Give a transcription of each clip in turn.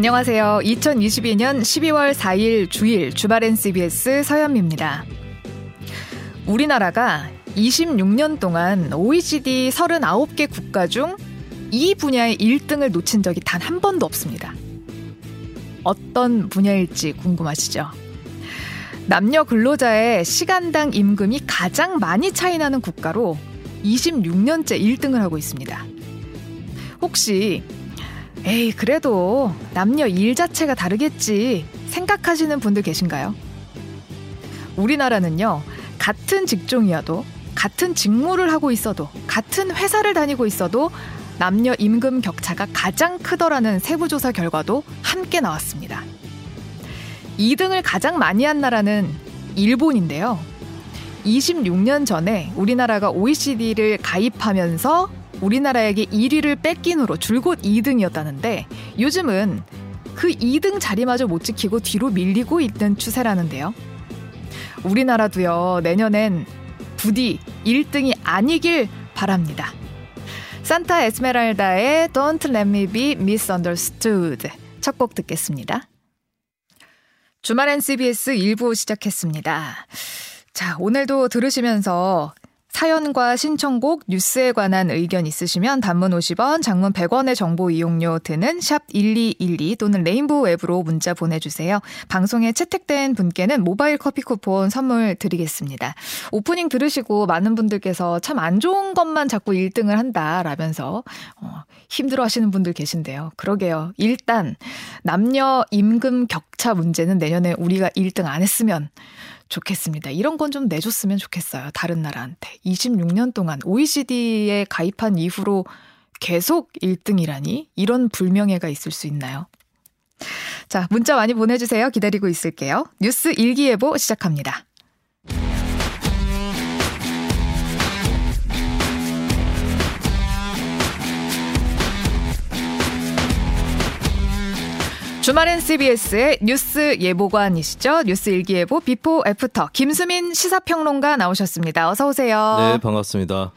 안녕하세요. 2022년 12월 4일 주일 주말엔 CBS 서현미입니다. 우리나라가 26년 동안 OECD 39개 국가 중 이 분야의 1등을 놓친 적이 단 한 번도 없습니다. 어떤 분야일지 궁금하시죠? 남녀 근로자의 시간당 임금이 가장 많이 차이나는 국가로 26년째 1등을 하고 있습니다. 혹시 에이, 그래도 남녀 일 자체가 다르겠지 생각하시는 분들 계신가요? 우리나라는요, 같은 직종이어도, 같은 직무를 하고 있어도, 같은 회사를 다니고 있어도 남녀 임금 격차가 가장 크더라는 세부조사 결과도 함께 나왔습니다. 2등을 가장 많이 한 나라는 일본인데요. 26년 전에 우리나라가 OECD를 가입하면서 우리나라에게 1위를 뺏긴 후로 줄곧 2등이었다는데 요즘은 그 2등 자리마저 못 지키고 뒤로 밀리고 있는 추세라는데요. 우리나라도요, 내년엔 부디 1등이 아니길 바랍니다. 산타 에스메랄다의 Don't Let Me Be Misunderstood 첫 곡 듣겠습니다. 주말엔 CBS 1부 시작했습니다. 자, 오늘도 들으시면서 사연과 신청곡, 뉴스에 관한 의견 있으시면 단문 50원, 장문 100원의 정보 이용료 드는 샵 1212 또는 레인보우 앱으로 문자 보내주세요. 방송에 채택된 분께는 모바일 커피 쿠폰 선물 드리겠습니다. 오프닝 들으시고 많은 분들께서 참 안 좋은 것만 자꾸 1등을 한다라면서 어, 힘들어 하시는 분들 계신데요. 그러게요. 일단 남녀 임금 격차 문제는 내년에 우리가 1등 안 했으면 좋겠습니다. 이런 건 좀 내줬으면 좋겠어요. 다른 나라한테. 26년 동안 OECD에 가입한 이후로 계속 1등이라니? 이런 불명예가 있을 수 있나요? 자, 문자 많이 보내주세요. 기다리고 있을게요. 뉴스 일기예보 시작합니다. 주말엔 CBS의 뉴스 예보관이시죠. 뉴스 일기예보 before after 김수민 시사평론가 나오셨습니다. 어서 오세요. 네, 반갑습니다.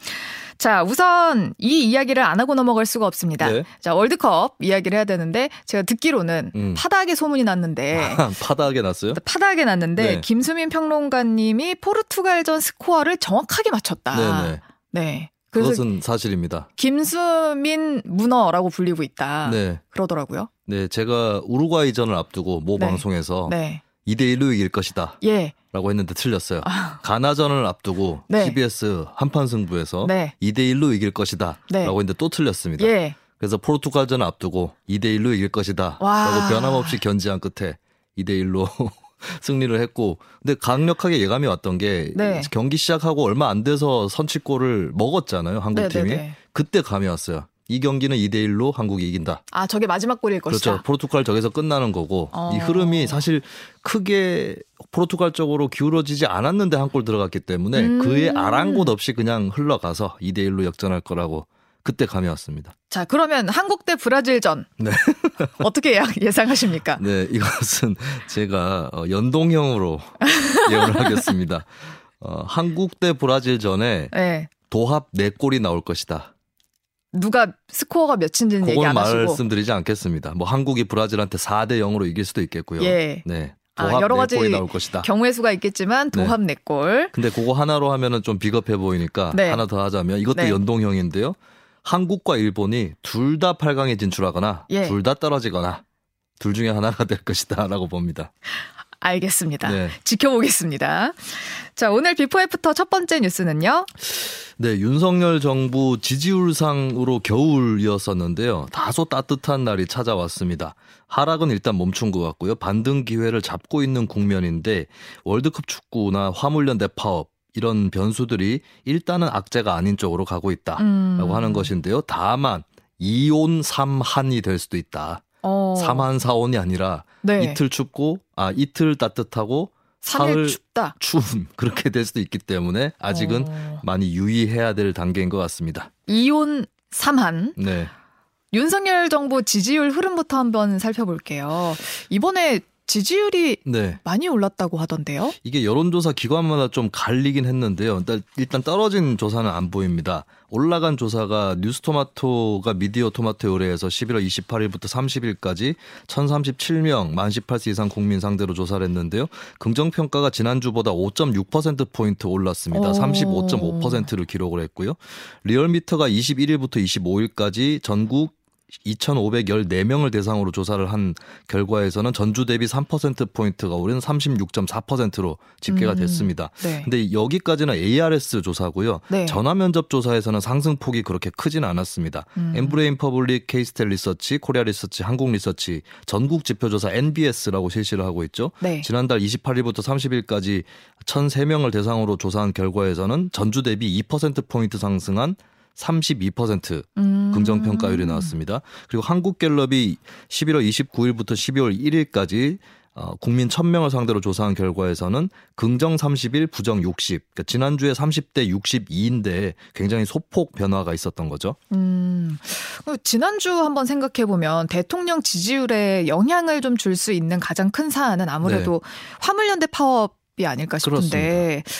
자, 우선 이 이야기를 안 하고 넘어갈 수가 없습니다. 네. 자, 월드컵 이야기를 해야 되는데 제가 듣기로는 음. 파다하게 소문이 났는데 파다하게 났어요? 파다하게 났는데 네. 김수민 평론가님이 포르투갈전 스코어를 정확하게 맞췄다. 네네. 네. 그것은 사실입니다. 김수민 문어라고 불리고 있다. 네. 그러더라고요. 네, 제가 우루과이전을 앞두고 모 네. 방송에서 네. 2대 1로 이길 것이다. 예. 라고 했는데 틀렸어요. 아. 가나전을 앞두고 네. CBS 한판 승부에서 네. 2대 1로 이길 것이다. 네. 라고 했는데 또 틀렸습니다. 예. 그래서 포르투갈전을 앞두고 2대 1로 이길 것이다. 와. 라고 변함없이 견지한 끝에 2대 1로 승리를 했고 근데 강력하게 예감이 왔던 게 네. 경기 시작하고 얼마 안 돼서 선취골을 먹었잖아요 한국 네, 네, 팀이. 그때 감이 왔어요. 이 경기는 2대 1로 한국이 이긴다. 아, 저게 마지막 골일 것이다. 그렇죠. 포르투갈 저기서 끝나는 거고 어. 이 흐름이 사실 크게 포르투갈 쪽으로 기울어지지 않았는데 한 골 들어갔기 때문에 음. 그의 아랑곳 없이 그냥 흘러가서 2대 1로 역전할 거라고 그때 감이 왔습니다. 자, 그러면 한국 대 브라질전. 네. 어떻게 예상하십니까? 네, 이것은 제가 어, 연동형으로 예언을 하겠습니다. 어, 한국 대 브라질전에 네. 도합 4골이 나올 것이다. 누가 스코어가 몇인지는 얘기 안 하시고. 말씀드리지 않겠습니다. 뭐 한국이 브라질한테 4대 0으로 이길 수도 있겠고요. 예. 네. 아, 여러 가지 나올 것이다. 경우의 수가 있겠지만 도합 네. 4골. 근데 그거 하나로 하면은 좀 비겁해 보이니까 네. 하나 더 하자면 이것도 네. 연동형인데요. 한국과 일본이 둘 다 8강에 진출하거나 예. 둘다 떨어지거나 둘 중에 하나가 될 것이다라고 봅니다. 알겠습니다. 네. 지켜보겠습니다. 자, 오늘 before after 첫 번째 뉴스는요. 네, 윤석열 정부 지지율상으로 겨울이었었는데요. 다소 따뜻한 날이 찾아왔습니다. 하락은 일단 멈춘 것 같고요. 반등 기회를 잡고 있는 국면인데 월드컵 축구나 화물연대 파업 이런 변수들이 일단은 악재가 아닌 쪽으로 가고 있다라고 음. 하는 것인데요. 다만 이온 삼한이 될 수도 있다. 어. 삼한 사온이 아니라 네. 이틀 춥고 아 이틀 따뜻하고 사흘 춥다. 추운 그렇게 될 수도 있기 때문에 아직은 어. 많이 유의해야 될 단계인 것 같습니다. 이온 삼한. 네. 윤석열 정부 지지율 흐름부터 한번 살펴볼게요. 이번에 지지율이 네. 많이 올랐다고 하던데요. 이게 여론조사 기관마다 좀 갈리긴 했는데요. 일단 떨어진 조사는 안 보입니다. 올라간 조사가 뉴스토마토가 미디어 토마토 의뢰해서 11월 28일부터 30일까지 1037명 만 18세 이상 국민 상대로 조사를 했는데요. 긍정평가가 지난주보다 5.6%포인트 올랐습니다. 35.5%를 기록을 했고요. 리얼미터가 21일부터 25일까지 전국 2,514명을 대상으로 조사를 한 결과에서는 전주 대비 3%포인트가 오른 36.4%로 집계가 음, 됐습니다. 네. 근데 여기까지는 ARS 조사고요. 네. 전화 면접 조사에서는 상승폭이 그렇게 크지는 않았습니다. 음. 엠브레인 퍼블릭, 케이스탯 리서치, 코리아 리서치, 한국 리서치, 전국 지표 조사 NBS라고 실시를 하고 있죠. 네. 지난달 28일부터 30일까지 1,003명을 대상으로 조사한 결과에서는 전주 대비 2%포인트 상승한 32% 음. 긍정 평가율이 나왔습니다. 그리고 한국갤럽이 11월 29일부터 12월 1일까지 어, 국민 1000명을 상대로 조사한 결과에서는 긍정 31, 부정 60. 그러니까 지난주에 30대 62인데 굉장히 소폭 변화가 있었던 거죠. 음. 지난주 한번 생각해 보면 대통령 지지율에 영향을 좀 줄 수 있는 가장 큰 사안은 아무래도 네. 화물연대 파업이 아닐까 싶은데 그렇습니다.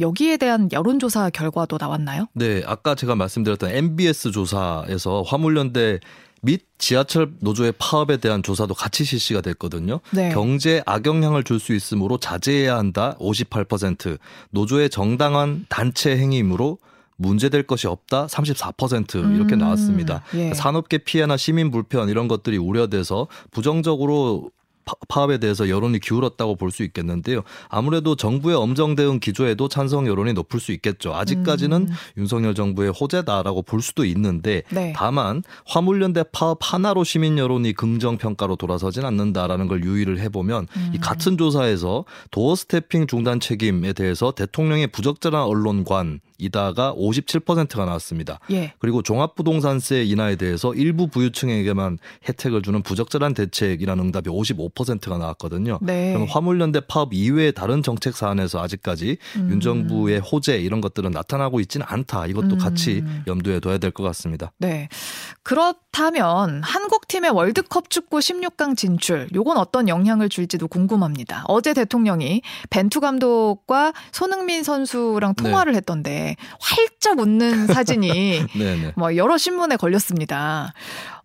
여기에 대한 여론조사 결과도 나왔나요? 네, 아까 제가 말씀드렸던 MBS 조사에서 화물연대 및 지하철 노조의 파업에 대한 조사도 같이 실시가 됐거든요. 네. 경제 악영향을 줄 수 있으므로 자제해야 한다 58%, 노조의 정당한 단체 행위이므로 문제될 것이 없다 34% 이렇게 음, 나왔습니다. 예. 산업계 피해나 시민 불편 이런 것들이 우려돼서 부정적으로 파업에 대해서 여론이 기울었다고 볼 수 있겠는데요. 아무래도 정부의 엄정 대응 기조에도 찬성 여론이 높을 수 있겠죠. 아직까지는 음. 윤석열 정부의 호재다라고 볼 수도 있는데 네. 다만 화물연대 파업 하나로 시민 여론이 긍정 평가로 돌아서진 않는다라는 걸 유의를 해보면 음. 이 같은 조사에서 도어 스태핑 중단 책임에 대해서 대통령의 부적절한 언론관 이다가 57%가 나왔습니다. 예. 그리고 종합부동산세 인하에 대해서 일부 부유층에게만 혜택을 주는 부적절한 대책이라는 응답이 55%가 나왔거든요. 네. 그럼 화물연대 파업 이외의 다른 정책 사안에서 아직까지 음. 윤 정부의 호재 이런 것들은 나타나고 있지는 않다. 이것도 음. 같이 염두에 둬야 될 것 같습니다. 네. 그렇 다면 한국 팀의 월드컵 축구 16강 진출 요건 어떤 영향을 줄지도 궁금합니다. 어제 대통령이 벤투 감독과 손흥민 선수랑 통화를 네. 했던데 활짝 웃는 사진이 뭐 여러 신문에 걸렸습니다.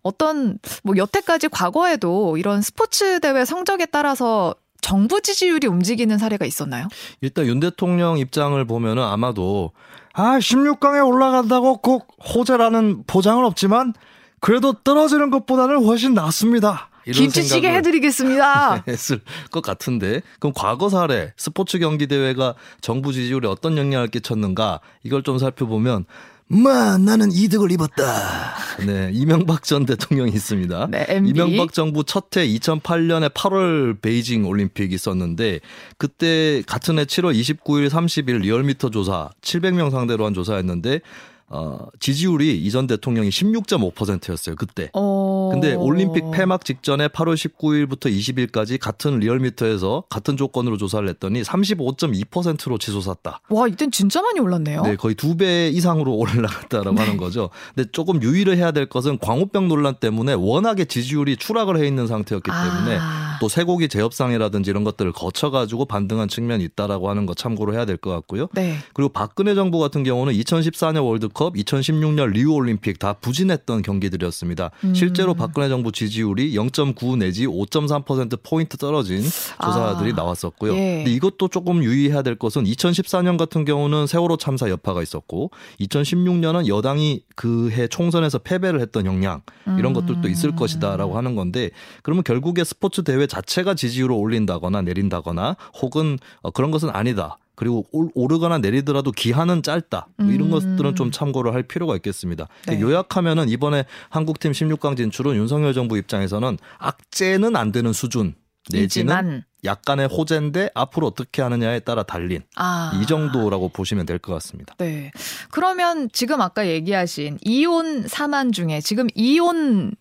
어떤 뭐 여태까지 과거에도 이런 스포츠 대회 성적에 따라서 정부 지지율이 움직이는 사례가 있었나요? 일단 윤 대통령 입장을 보면은 아마도 아 16강에 올라간다고 꼭 호재라는 보장은 없지만 그래도 떨어지는 것보다는 훨씬 낫습니다. 김치찌개 해드리겠습니다. 했을 것 같은데 그럼 과거 사례 스포츠 경기 대회가 정부 지지율에 어떤 영향을 끼쳤는가 이걸 좀 살펴보면 뭐 나름 이득을 입었다. 네, 이명박 전 대통령이 있습니다. 네, MB. 이명박 정부 첫해 2008년에 8월 베이징 올림픽이 있었는데 그때 같은 해 7월 29일 30일 리얼미터 조사 700명 상대로 한 조사였는데 어, 지지율이 이전 대통령이 16.5%였어요, 그때. 어... 근데 올림픽 폐막 직전에 8월 19일부터 20일까지 같은 리얼미터에서 같은 조건으로 조사를 했더니 35.2%로 치솟았다. 와, 이땐 진짜 많이 올랐네요. 네, 거의 두 배 이상으로 올라갔다라고 네. 하는 거죠. 근데 조금 유의를 해야 될 것은 광우병 논란 때문에 워낙에 지지율이 추락을 해 있는 상태였기 때문에 아... 또 쇠고기 재협상이라든지 이런 것들을 거쳐가지고 반등한 측면이 있다라고 하는 거 참고로 해야 될 것 같고요. 네. 그리고 박근혜 정부 같은 경우는 2014년 월드 월드컵, 2016년 리우 올림픽 다 부진했던 경기들이었습니다. 음. 실제로 박근혜 정부 지지율이 0.9 내지 5.3% 포인트 떨어진 조사들이 아. 나왔었고요. 예. 근데 이것도 조금 유의해야 될 것은 2014년 같은 경우는 세월호 참사 여파가 있었고 2016년은 여당이 그 해 총선에서 패배를 했던 영향 이런 음. 것들도 있을 것이다라고 하는 건데 그러면 결국에 스포츠 대회 자체가 지지율을 올린다거나 내린다거나 혹은 어, 그런 것은 아니다. 그리고 오르거나 내리더라도 기한은 짧다. 뭐 이런 음. 것들은 좀 참고를 할 필요가 있겠습니다. 네. 요약하면은 이번에 한국팀 16강 진출은 윤석열 정부 입장에서는 악재는 안 되는 수준 내지는 약간의 호재인데 앞으로 어떻게 하느냐에 따라 달린 아. 이 정도라고 보시면 될 것 같습니다. 네. 그러면 지금 아까 얘기하신 이온 사만 중에 지금 이온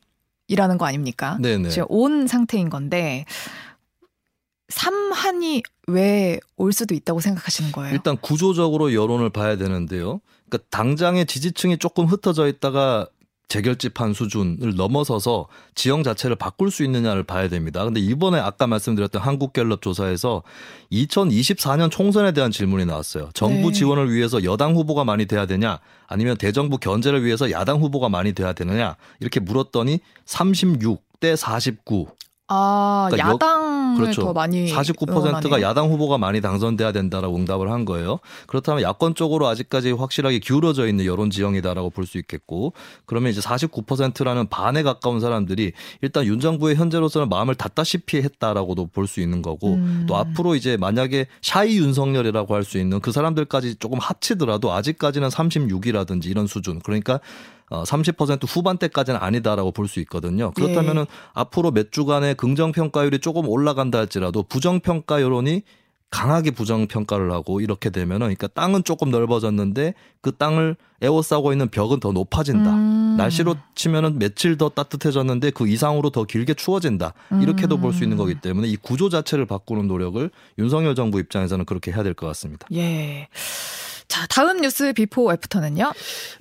이라는 거 아닙니까? 네네. 지금 온 상태인 건데 삼한이 왜 올 수도 있다고 생각하시는 거예요? 일단 구조적으로 여론을 봐야 되는데요. 그러니까 당장의 지지층이 조금 흩어져 있다가 재결집한 수준을 넘어서서 지형 자체를 바꿀 수 있느냐를 봐야 됩니다. 근데 이번에 아까 말씀드렸던 한국갤럽 조사에서 2024년 총선에 대한 질문이 나왔어요. 정부 네. 지원을 위해서 여당 후보가 많이 돼야 되냐 아니면 대정부 견제를 위해서 야당 후보가 많이 돼야 되느냐 이렇게 물었더니 36 대 49 아, 그러니까 여- 야당을 그렇죠. 더 많이 49%가 응원하네요. 야당 후보가 많이 당선돼야 된다라고 응답을 한 거예요. 그렇다면 야권 쪽으로 아직까지 확실하게 기울어져 있는 여론 지형이다라고 볼 수 있겠고 그러면 이제 49%라는 반에 가까운 사람들이 일단 윤 정부의 현재로서는 마음을 닫다시피 했다라고도 볼 수 있는 거고 음. 또 앞으로 이제 만약에 샤이 윤석열이라고 할 수 있는 그 사람들까지 조금 합치더라도 아직까지는 36이라든지 이런 수준 그러니까 어, 30% 후반대까지는 아니다라고 볼 수 있거든요. 그렇다면은 예. 앞으로 몇 주간의 긍정 평가율이 조금 올라간다 할지라도 부정 평가 여론이 강하게 부정 평가를 하고 이렇게 되면은 그러니까 땅은 조금 넓어졌는데 그 땅을 에워싸고 있는 벽은 더 높아진다. 음. 날씨로 치면은 며칠 더 따뜻해졌는데 그 이상으로 더 길게 추워진다. 이렇게도 볼수 있는 음. 거기 때문에 이 구조 자체를 바꾸는 노력을 윤석열 정부 입장에서는 그렇게 해야 될 것 같습니다. 예. 자, 다음 뉴스 비포 애프터는요?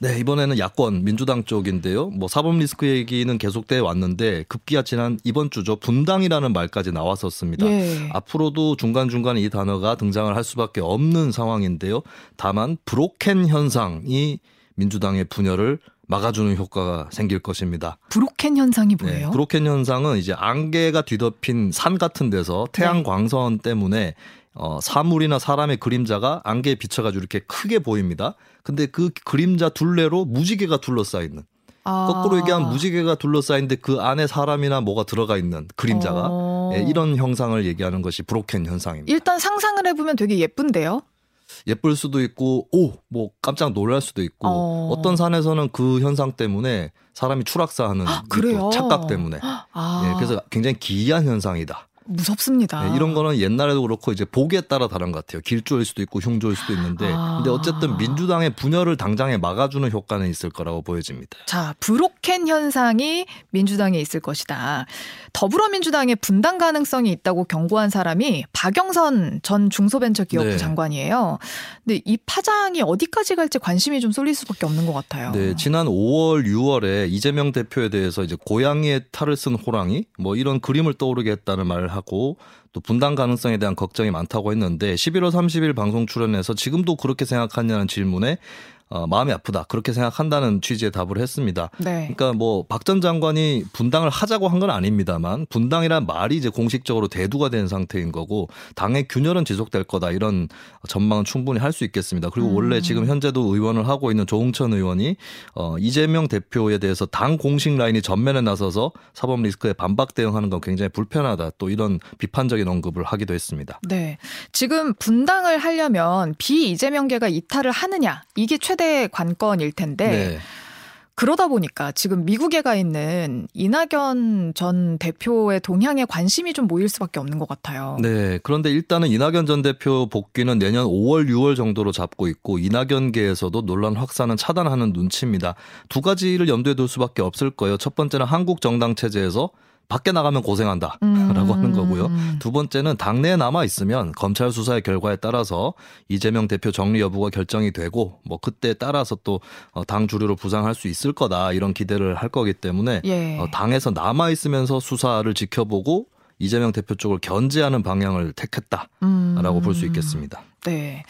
네, 이번에는 야권 민주당 쪽인데요. 뭐 사법 리스크 얘기는 계속돼 왔는데 급기야 지난 이번 주죠. 분당이라는 말까지 나왔었습니다. 예. 앞으로도 중간중간 이 단어가 등장을 할 수밖에 없는 상황인데요. 다만 브로켄 현상이 민주당의 분열을 막아주는 효과가 생길 것입니다. 브로켄 현상이 뭐예요? 네, 브로켄 현상은 이제 안개가 뒤덮인 산 같은 데서 태양 네. 광선 때문에 어, 사물이나 사람의 그림자가 안개에 비쳐가지고 이렇게 크게 보입니다. 근데 그 그림자 둘레로 무지개가 둘러싸여 있는 아. 거꾸로 얘기하면 무지개가 둘러싸인데 그 안에 사람이나 뭐가 들어가 있는 그림자가 어. 예, 이런 형상을 얘기하는 것이 브로켄 현상입니다. 일단 상상을 해보면 되게 예쁜데요? 예쁠 수도 있고 오뭐 깜짝 놀랄 수도 있고 어. 어. 떤 산에서는 그 현상 때문에 사람이 추락사하는 아, 그래요? 착각 때문에 아. 예, 그래서 굉장히 기이한 현상이다. 무섭습니다. 예, 이런 거는 옛날에도 그렇고 이제 복에 따라 다른 것 같아요. 길조일 수도 있고 흉조일 수도 있는데 아. 근데 어쨌든 민주당의 분열을 당장에 막아주는 효과는 있을 거라고 보여집니다. 자, 브로켄 현상이 민주당에 있을 것이다. 더불어민주당의 분당 가능성이 있다고 경고한 사람이 박영선 전 중소벤처기업부 네. 장관이에요. 근데 이 파장이 어디까지 갈지 관심이 좀 쏠릴 수밖에 없는 것 같아요. 네, 지난 5월, 6월에 이재명 대표에 대해서 이제 고양이의 탈을 쓴 호랑이 뭐 이런 그림을 떠오르게 했다는 말을 하고 또 분당 가능성에 대한 걱정이 많다고 했는데 11월 30일 방송 출연해서 지금도 그렇게 생각하냐는 질문에 어, 마음이 아프다 그렇게 생각한다는 취지의 답을 했습니다. 네. 그러니까 뭐 박 전 장관이 분당을 하자고 한 건 아닙니다만 분당이란 말이 이제 공식적으로 대두가 된 상태인 거고 당의 균열은 지속될 거다 이런 전망은 충분히 할 수 있겠습니다. 그리고 음. 원래 지금 현재도 의원을 하고 있는 조홍천 의원이 어 이재명 대표에 대해서 당 공식 라인이 전면에 나서서 사법 리스크에 반박 대응하는 건 굉장히 불편하다 또 이런 비판적인 언급을 하기도 했습니다. 네. 지금 분당을 하려면 비 이재명계가 이탈을 하느냐 이게 최대 관건일 텐데 네. 그러다 보니까 지금 미국에 가 있는 이낙연 전 대표의 동향에 관심이 좀 모일 수밖에 없는 것 같아요. 네. 그런데 일단은 이낙연 전 대표 복귀는 내년 5월, 6월 정도로 잡고 있고 이낙연계에서도 논란 확산은 차단하는 눈치입니다. 두 가지를 염두에 둘 수밖에 없을 거예요. 첫 번째는 한국 정당 체제에서 밖에 나가면 고생한다. 음. 라고 하는 거고요. 두 번째는 당내에 남아 있으면 검찰 수사의 결과에 따라서 이재명 대표 정리 여부가 결정이 되고 뭐 그때 따라서 또 어, 당 주류로 부상할 수 있을 거다 이런 기대를 할 거기 때문에 예. 어, 당에서 남아 있으면서 수사를 지켜보고 이재명 대표 쪽을 견제하는 방향을 택했다라고 음. 볼수 있겠습니다. 네.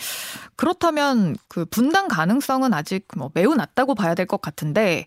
그렇다면 그 분당 가능성은 아직 뭐 매우 낮다고 봐야 될 것 같은데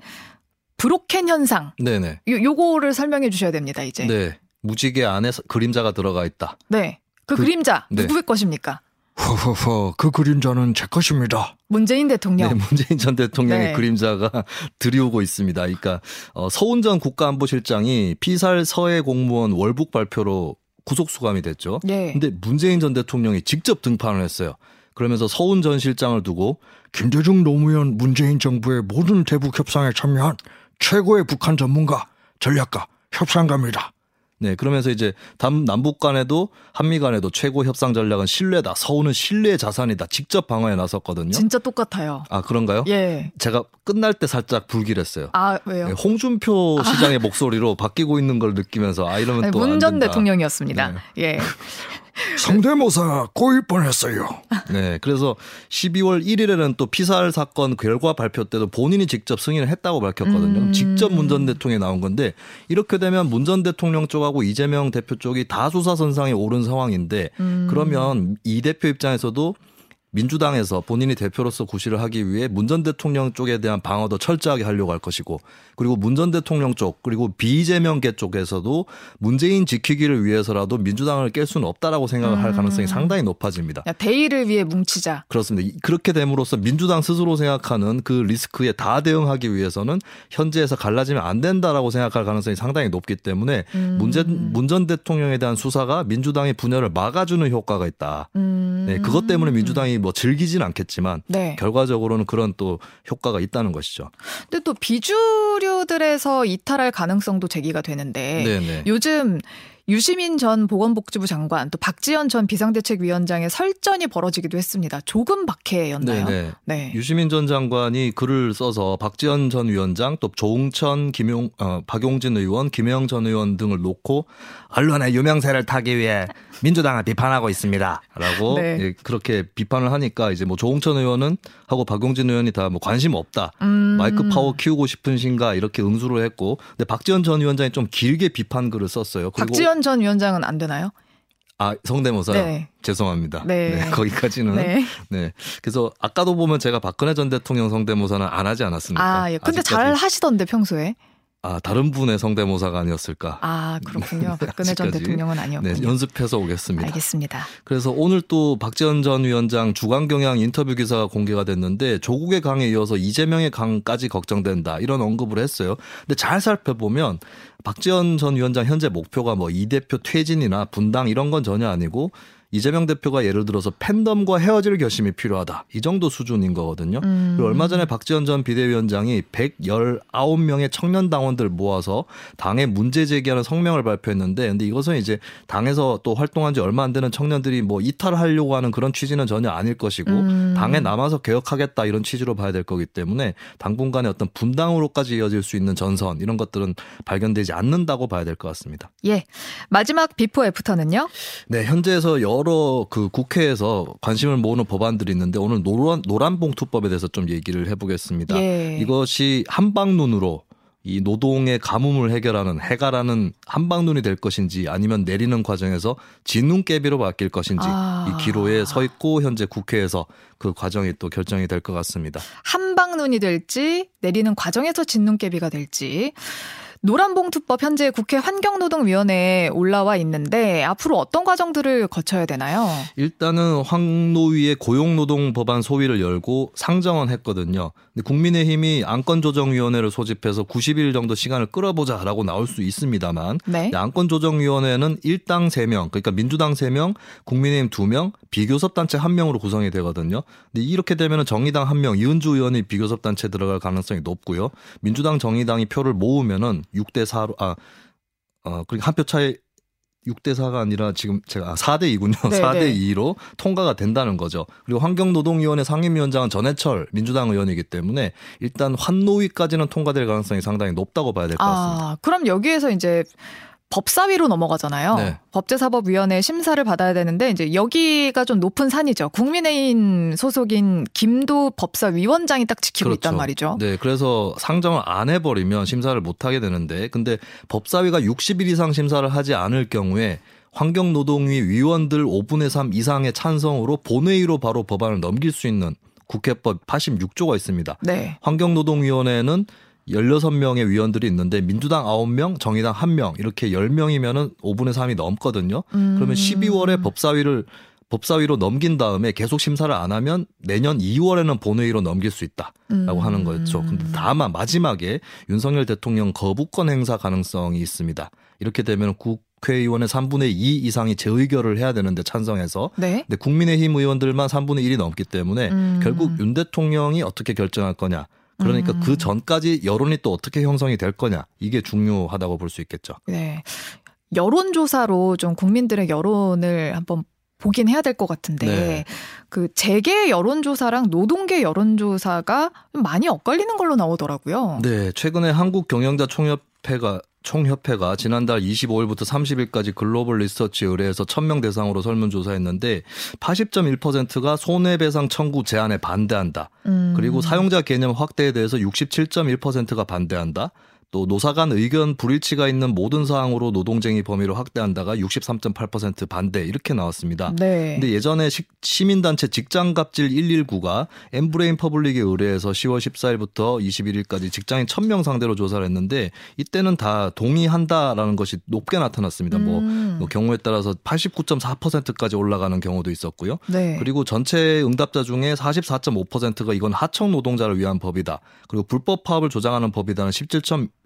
브로켄 현상 네네. 요, 요거를 설명해 주셔야 됩니다, 이제. 네. 무지개 안에 서- 그림자가 들어가 있다. 네. 그, 그- 그림자 네. 누구의 것입니까? 허허허 그 그림자는 제 것입니다. 문재인 대통령. 네, 문재인 전 대통령의 네. 그림자가 들이오고 있습니다. 그러니까 어, 서훈 전 국가안보실장이 피살 서해 공무원 월북 발표로 구속 수감이 됐죠. 예. 근데 문재인 전 대통령이 직접 등판을 했어요. 그러면서 서훈 전 실장을 두고 김대중 노무현 문재인 정부의 모든 대북 협상에 참여한 최고의 북한 전문가, 전략가, 협상가입니다. 네, 그러면서 이제 남, 남북 간에도 한미 간에도 최고 협상 전략은 신뢰다. 서훈은 신뢰의 자산이다. 직접 방어에 나섰거든요. 진짜 똑같아요. 아, 그런가요? 예. 제가 끝날 때 살짝 불길했어요. 아, 왜요? 네, 홍준표 시장의 목소리로 바뀌고 있는 걸 느끼면서 아 이러면 또안문전 된다. 대통령이었습니다. 네. 예. 성대모사 꼬일 뻔했어요. 네. 그래서 12월 1일에는 또 피살 사건 결과 발표 때도 본인이 직접 승인을 했다고 밝혔거든요. 음. 직접 문 전 대통령이 나온 건데 이렇게 되면 문 전 대통령 쪽하고 이재명 대표 쪽이 다 수사 선상에 오른 상황인데 음. 그러면 이 대표 입장에서도 민주당에서 본인이 대표로서 구실을 하기 위해 문 전 대통령 쪽에 대한 방어도 철저하게 하려고 할 것이고 그리고 문 전 대통령 쪽 그리고 비재명계 쪽에서도 문재인 지키기를 위해서라도 민주당을 깰 수는 없다라고 생각을 할 음. 가능성이 상당히 높아집니다. 야, 대의를 위해 뭉치자. 그렇습니다. 이- 그렇게 됨으로써 민주당 스스로 생각하는 그 리스크에 다 대응하기 위해서는 현재에서 갈라지면 안 된다라고 생각할 가능성이 상당히 높기 때문에 음. 문전 문전 대통령에 대한 수사가 민주당의 분열을 막아주는 효과가 있다. 음. 네, 그것 때문에 민주당이 뭐 즐기진 않겠지만 네. 결과적으로는 그런 또 효과가 있다는 것이죠. 근데 또 비주류들에서 이탈할 가능성도 제기가 되는데 네, 네. 요즘 유시민 전 보건복지부 장관 또 박지원 전 비상대책위원장의 설전이 벌어지기도 했습니다. 조금 박해였나요? 네, 네. 네. 유시민 전 장관이 글을 써서 박지원 전 위원장 또 조웅천, 김용, 어, 박용진 의원, 김영 전 의원 등을 놓고 언론의 유명세를 타기 위해 민주당을 비판하고 있습니다.라고 네. 예, 그렇게 비판을 하니까 이제 뭐 조웅천 의원은 하고 박용진 의원이 다 뭐 관심 없다. 음. 마이크 파워 키우고 싶으신가 이렇게 응수를 했고 근데 박지원 전 위원장이 좀 길게 비판 글을 썼어요. 그리고 박지원 전 위원장은 안 되나요? 아 성대모사요. 네. 죄송합니다. 네. 거기까지는 네. 네. 그래서 아까도 보면 제가 박근혜 전 대통령 성대모사는 안 하지 않았습니까? 아, 예. 근데 아직까지. 잘 하시던데 평소에. 아, 다른 분의 성대모사가 아니었을까? 아, 그렇군요. 박근혜 전. 대통령은 네, 아니었군요. 연습해서 오겠습니다. 알겠습니다. 그래서 오늘 또 박지원 전 위원장 주간 경향 인터뷰 기사가 공개가 됐는데 조국의 강에 이어서 이재명의 강까지 걱정된다 이런 언급을 했어요. 근데 잘 살펴보면 박지원 전 위원장 현재 목표가 뭐 이 대표 퇴진이나 분당 이런 건 전혀 아니고 이재명 대표가 예를 들어서 팬덤과 헤어질 결심이 필요하다. 이 정도 수준인 거거든요. 음. 그리고 얼마 전에 박지원 전 비대위원장이 119명의 청년 당원들 모아서 당에 문제 제기하는 성명을 발표했는데 근데 이것은 이제 당에서 또 활동한 지 얼마 안 되는 청년들이 뭐 이탈하려고 하는 그런 취지는 전혀 아닐 것이고 음. 당에 남아서 개혁하겠다 이런 취지로 봐야 될 거기 때문에 당분간의 어떤 분당으로까지 이어질 수 있는 전선 이런 것들은 발견되지 않는다고 봐야 될 것 같습니다. 예. 마지막 비포 애프터는요? 네, 현재에서 여러 그 국회에서 관심을 모으는 법안들이 있는데 오늘 노란 노란 봉투법에 대해서 좀 얘기를 해보겠습니다. 예. 이것이 함박눈으로 이 노동의 가뭄을 해결하는 해가라는 한방눈이 될 것인지 아니면 내리는 과정에서 진눈깨비로 바뀔 것인지 아. 이 기로에 서 있고 현재 국회에서 그 과정이 또 결정이 될 것 같습니다. 한방눈이 될지 내리는 과정에서 진눈깨비가 될지 노란봉투법 현재 국회 환경노동위원회에 올라와 있는데 앞으로 어떤 과정들을 거쳐야 되나요? 일단은 황노위의 고용노동 법안 소위를 열고 상정은 했거든요. 근데 국민의힘이 안건조정위원회를 소집해서 90일 정도 시간을 끌어보자라고 나올 수 있습니다만 네. 안건조정위원회는 일당 3명, 그러니까 민주당 3명, 국민의힘 2명, 비교섭단체 1명으로 구성이 되거든요. 근데 이렇게 되면 정의당 1명, 이은주 의원이 비교섭단체에 들어갈 가능성이 높고요. 민주당 정의당이 표를 모으면은 6대 4로 아 어, 그러니까 한 표 차이 6대 4가 아니라 지금 제가 4대 2군요. 네, 4대 네. 2로 통과가 된다는 거죠. 그리고 환경노동위원회 상임위원장은 전해철 민주당 의원이기 때문에 일단 환노위까지는 통과될 가능성이 상당히 높다고 봐야 될 것 같습니다. 아, 그럼 여기에서 이제 법사위로 넘어가잖아요. 네. 법제사법위원회 심사를 받아야 되는데 이제 여기가 좀 높은 산이죠. 국민의힘 소속인 김도 법사위원장이 딱 지키고 있단 말이죠. 네, 그래서 상정을 안 해버리면 심사를 못 하게 되는데, 근데 법사위가 60일 이상 심사를 하지 않을 경우에 환경노동위 위원들 5분의 3 이상의 찬성으로 본회의로 바로 법안을 넘길 수 있는 국회법 86조가 있습니다. 네. 환경노동위원회는 16명의 위원들이 있는데 민주당 9명, 정의당 1명 이렇게 10명이면은 5분의 3이 넘거든요. 음. 그러면 12월에 법사위를 법사위로 넘긴 다음에 계속 심사를 안 하면 내년 2월에는 본회의로 넘길 수 있다라고 음. 하는 거였죠. 근데 다만 마지막에 윤석열 대통령 거부권 행사 가능성이 있습니다. 이렇게 되면 국회의원의 3분의 2 이상이 재의결을 해야 되는데 찬성해서 네. 근데 국민의힘 의원들만 3분의 1이 넘기 때문에 음. 결국 윤 대통령이 어떻게 결정할 거냐. 그러니까 음. 그 전까지 여론이 또 어떻게 형성이 될 거냐. 이게 중요하다고 볼 수 있겠죠. 네. 여론조사로 좀 국민들의 여론을 한번 보긴 해야 될 것 같은데 네. 그 재계 여론조사랑 노동계 여론조사가 많이 엇갈리는 걸로 나오더라고요. 네, 최근에 한국 경영자 총협회가 총협회가 지난달 25일부터 30일까지 글로벌 리서치 의뢰해서 1000명 대상으로 설문조사했는데 80.1%가 손해배상 청구 제한에 반대한다. 음. 그리고 사용자 개념 확대에 대해서 67.1%가 반대한다. 또 노사 간 의견 불일치가 있는 모든 사항으로 노동쟁의 범위를 확대한다가 63.8% 반대 이렇게 나왔습니다. 네. 근데 예전에 시, 시민단체 직장갑질 119가 엠브레인 퍼블릭에 의뢰해서 10월 14일부터 21일까지 직장인 1000명 상대로 조사를 했는데 이때는 다 동의한다라는 것이 높게 나타났습니다. 뭐, 음. 뭐 경우에 따라서 89.4%까지 올라가는 경우도 있었고요. 네. 그리고 전체 응답자 중에 44.5%가 이건 하청 노동자를 위한 법이다. 그리고 불법 파업을 조장하는 법이다는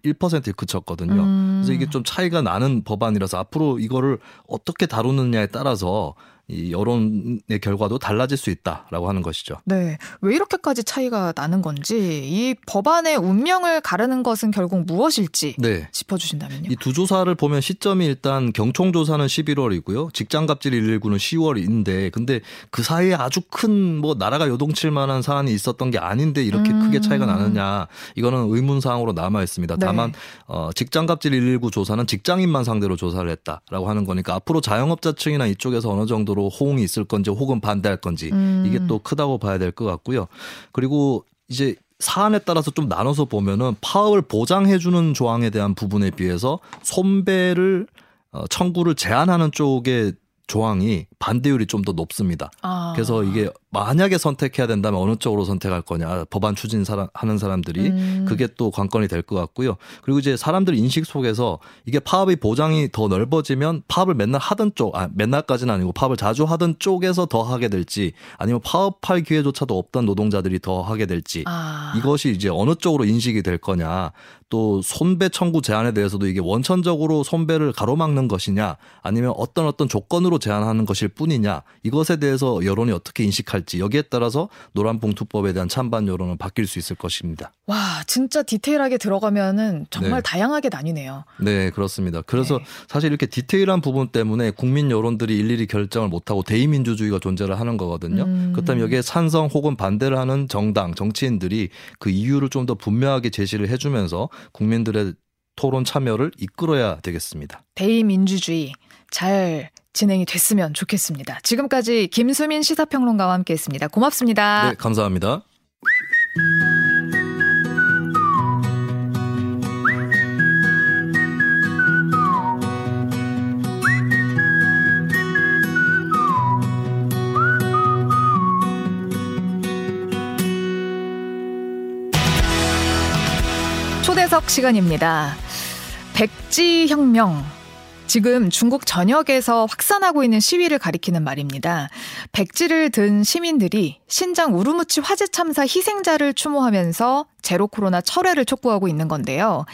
17.1%에 그쳤거든요. 음. 그래서 이게 좀 차이가 나는 법안이라서 앞으로 이거를 어떻게 다루느냐에 따라서 이 여론의 결과도 달라질 수 있다라고 하는 것이죠. 네. 왜 이렇게까지 차이가 나는 건지, 이 법안의 운명을 가르는 것은 결국 무엇일지 네. 짚어주신다면요. 이 두 조사를 보면 시점이 일단 경총 조사는 11월이고요. 직장 갑질 119는 10월인데 근데 그 사이에 아주 큰 뭐 나라가 요동칠 만한 사안이 있었던 게 아닌데 이렇게 음. 크게 차이가 나느냐 이거는 의문 사항으로 남아 있습니다. 네. 다만 어 직장 갑질 119 조사는 직장인만 상대로 조사를 했다라고 하는 거니까 앞으로 자영업자층이나 이쪽에서 어느 정도로 호응이 있을 건지 혹은 반대할 건지 음. 이게 또 크다고 봐야 될 것 같고요. 그리고 이제 사안에 따라서 좀 나눠서 보면은 파업을 보장해주는 조항에 대한 부분에 비해서 손배를 어, 청구를 제한하는 쪽의 조항이 반대율이 좀 더 높습니다. 아. 그래서 이게 만약에 선택해야 된다면 어느 쪽으로 선택할 거냐 법안 추진 사람, 하는 사람들이 음. 그게 또 관건이 될 것 같고요. 그리고 이제 사람들 인식 속에서 이게 파업의 보장이 더 넓어지면 파업을 맨날 하던 쪽, 아, 맨날까지는 아니고 파업을 자주 하던 쪽에서 더 하게 될지 아니면 파업할 기회조차도 없던 노동자들이 더 하게 될지 아. 이것이 이제 어느 쪽으로 인식이 될 거냐 또 손배 청구 제한에 대해서도 이게 원천적으로 손배를 가로막는 것이냐 아니면 어떤 어떤 조건으로 제한하는 것일 뿐이냐 이것에 대해서 여론이 어떻게 인식 할지 여기에 따라서 노란 봉투법에 대한 찬반 여론은 바뀔 수 있을 것입니다. 와, 진짜 디테일하게 들어가면은 정말 네. 다양하게 나뉘네요. 네, 그렇습니다. 그래서 네. 사실 이렇게 디테일한 부분 때문에 국민 여론들이 일일이 결정을 못하고 대의민주주의가 존재를 하는 거거든요. 음. 그렇다면 여기에 찬성 혹은 반대를 하는 정당, 정치인들이 그 이유를 좀 더 분명하게 제시를 해주면서 국민들의 토론 참여를 이끌어야 되겠습니다. 대의민주주의 잘 진행이 됐으면 좋겠습니다. 지금까지 김수민 시사평론가와 함께했습니다. 고맙습니다. 네, 감사합니다. 초대석 시간입니다. 백지혁명. 지금 중국 전역에서 확산하고 있는 시위를 가리키는 말입니다. 백지를 든 시민들이 신장 우르무치 화재 참사 희생자를 추모하면서 제로 코로나 철회를 촉구하고 있는 건데요.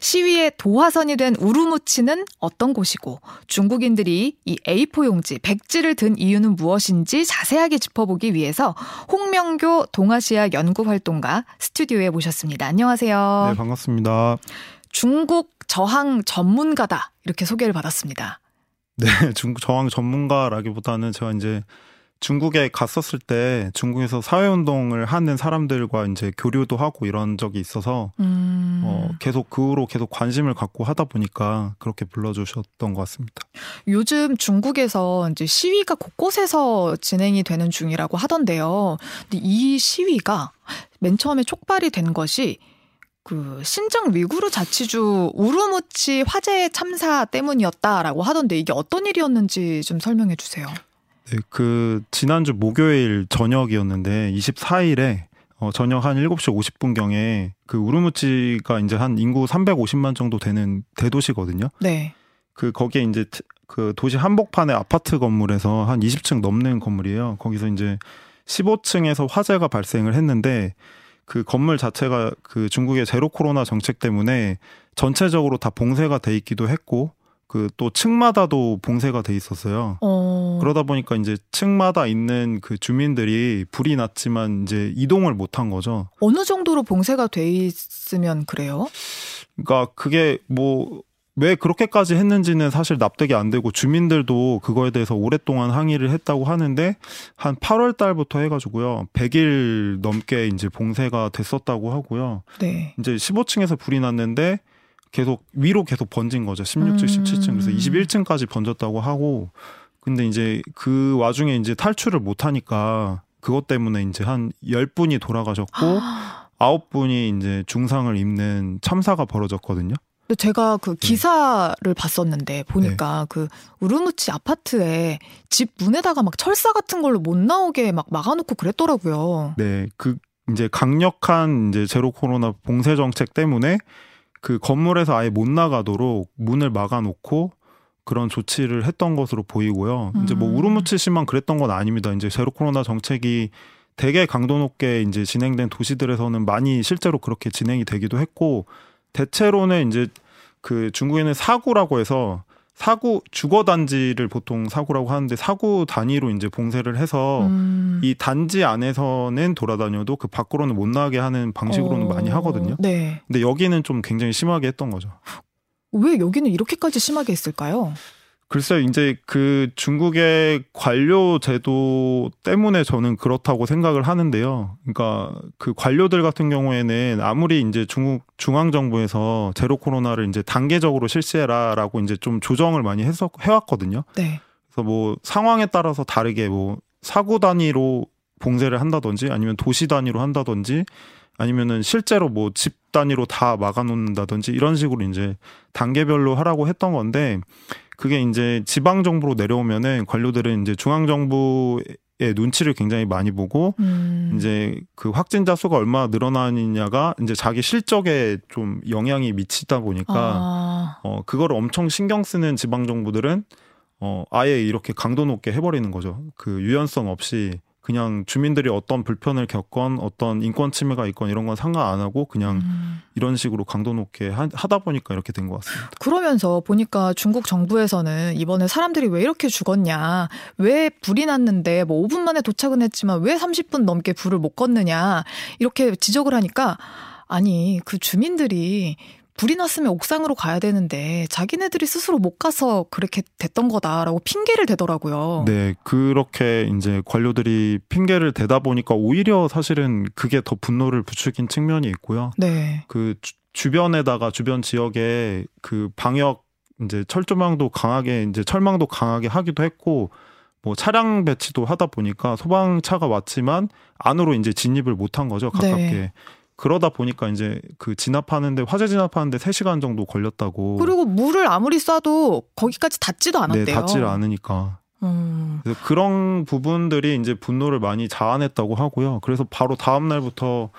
시위의 도화선이 된 우르무치는 어떤 곳이고 중국인들이 이 A4 용지 백지를 든 이유는 무엇인지 자세하게 짚어보기 위해서 홍명교 동아시아 연구 활동가 스튜디오에 모셨습니다. 안녕하세요. 네, 반갑습니다. 중국 저항 전문가다 이렇게 소개를 받았습니다. 네, 중국 저항 전문가라기보다는 제가 이제 중국에 갔었을 때 중국에서 사회운동을 하는 사람들과 이제 교류도 하고 이런 적이 있어서 음, 어, 계속 그 후로 계속 관심을 갖고 하다 보니까 그렇게 불러주셨던 것 같습니다. 요즘 중국에서 이제 시위가 곳곳에서 진행이 되는 중이라고 하던데요. 근데 이 시위가 맨 처음에 촉발이 된 것이 그 신장 위구르 자치주 우르무치 화재 참사 때문이었다라고 하던데 이게 어떤 일이었는지 좀 설명해 주세요. 네, 그 지난주 목요일 저녁이었는데 24일에 어, 저녁 한 7시 50분경에 그 우르무치가 이제 한 인구 350만 정도 되는 대도시거든요. 네. 그 거기에 이제 트- 그 도시 한복판의 아파트 건물에서 한 20층 넘는 건물이에요. 거기서 이제 15층에서 화재가 발생을 했는데 그 건물 자체가 그 중국의 제로 코로나 정책 때문에 전체적으로 다 봉쇄가 돼 있기도 했고 그 또 층마다도 봉쇄가 돼 있었어요. 어. 그러다 보니까 이제 층마다 있는 그 주민들이 불이 났지만 이제 이동을 못 한 거죠. 어느 정도로 봉쇄가 돼 있으면 그래요? 그러니까 그게 뭐 왜 그렇게까지 했는지는 사실 납득이 안 되고 주민들도 그거에 대해서 오랫동안 항의를 했다고 하는데 한 8월 달부터 해가지고요 100일 넘게 이제 봉쇄가 됐었다고 하고요. 네. 이제 15층에서 불이 났는데 계속 위로 계속 번진 거죠. 16층, 음. 17층 그래서 21층까지 번졌다고 하고 근데 이제 그 와중에 이제 탈출을 못 하니까 그것 때문에 이제 한 10분이 돌아가셨고 아홉 분이 이제 중상을 입는 참사가 벌어졌거든요. 근데 제가 네. 그 기사를 봤었는데 보니까 그 우르무치 아파트에 집 문에다가 막 철사 같은 걸로 못 나오게 막 막아놓고 그랬더라고요. 네, 그 이제 강력한 이제 제로 코로나 봉쇄 정책 때문에 그 건물에서 아예 못 나가도록 문을 막아놓고 그런 조치를 했던 것으로 보이고요. 이제 뭐 음. 우르무치시만 그랬던 건 아닙니다. 이제 제로 코로나 정책이 되게 강도 높게 이제 진행된 도시들에서는 많이 실제로 그렇게 진행이 되기도 했고 대체로는 이제 그 중국에는 사구라고 해서 사구 주거 단지를 보통 사구라고 하는데 사구 단위로 이제 봉쇄를 해서 음. 이 단지 안에서는 돌아다녀도 그 밖으로는 못 나가게 하는 방식으로는 어, 많이 하거든요. 네. 근데 여기는 좀 굉장히 심하게 했던 거죠. 왜 여기는 이렇게까지 심하게 했을까요? 글쎄요, 이제 그 중국의 관료 제도 때문에 저는 그렇다고 생각을 하는데요. 그러니까 그 관료들 같은 경우에는 아무리 이제 중국 중앙 정부에서 제로 코로나를 이제 단계적으로 실시해라라고 이제 좀 조정을 많이 해서 해왔거든요. 네. 그래서 뭐 상황에 따라서 다르게 뭐 사구 단위로 봉쇄를 한다든지 아니면 도시 단위로 한다든지 아니면은 실제로 뭐 집 단위로 다 막아놓는다든지 이런 식으로 이제 단계별로 하라고 했던 건데 그게 이제 지방 정부로 내려오면은 관료들은 이제 중앙 정부의 눈치를 굉장히 많이 보고 음. 이제 그 확진자 수가 얼마나 늘어나느냐가 이제 자기 실적에 좀 영향이 미치다 보니까 아, 어 그거를 엄청 신경 쓰는 지방 정부들은 어 아예 이렇게 강도 높게 해버리는 거죠. 그 유연성 없이 그냥 주민들이 어떤 불편을 겪건 어떤 인권 침해가 있건 이런 건 상관 안 하고 그냥 음. 이런 식으로 강도 높게 하, 하다 보니까 이렇게 된 것 같습니다. 그러면서 보니까 중국 정부에서는 이번에 사람들이 왜 이렇게 죽었냐, 왜 불이 났는데 뭐 5분 만에 도착은 했지만 왜 30분 넘게 불을 못 껐느냐 이렇게 지적을 하니까 아니 그 주민들이 불이 났으면 옥상으로 가야 되는데 자기네들이 스스로 못 가서 그렇게 됐던 거다라고 핑계를 대더라고요. 네, 그렇게 이제 관료들이 핑계를 대다 보니까 오히려 사실은 그게 더 분노를 부추긴 측면이 있고요. 네. 그 주, 주변에다가 주변 지역에 그 방역 이제 철조망도 강하게 이제 철망도 강하게 하기도 했고 뭐 차량 배치도 하다 보니까 소방차가 왔지만 안으로 이제 진입을 못한 거죠 가깝게 네. 그러다 보니까 이제 그 진압하는데 화재 진압하는데 3시간 정도 걸렸다고 그리고 물을 아무리 쏴도 거기까지 닿지도 않았대요. 네 닿지를 않으니까 음. 그래서 그런 부분들이 이제 분노를 많이 자아냈다고 하고요. 그래서 바로 다음 날부터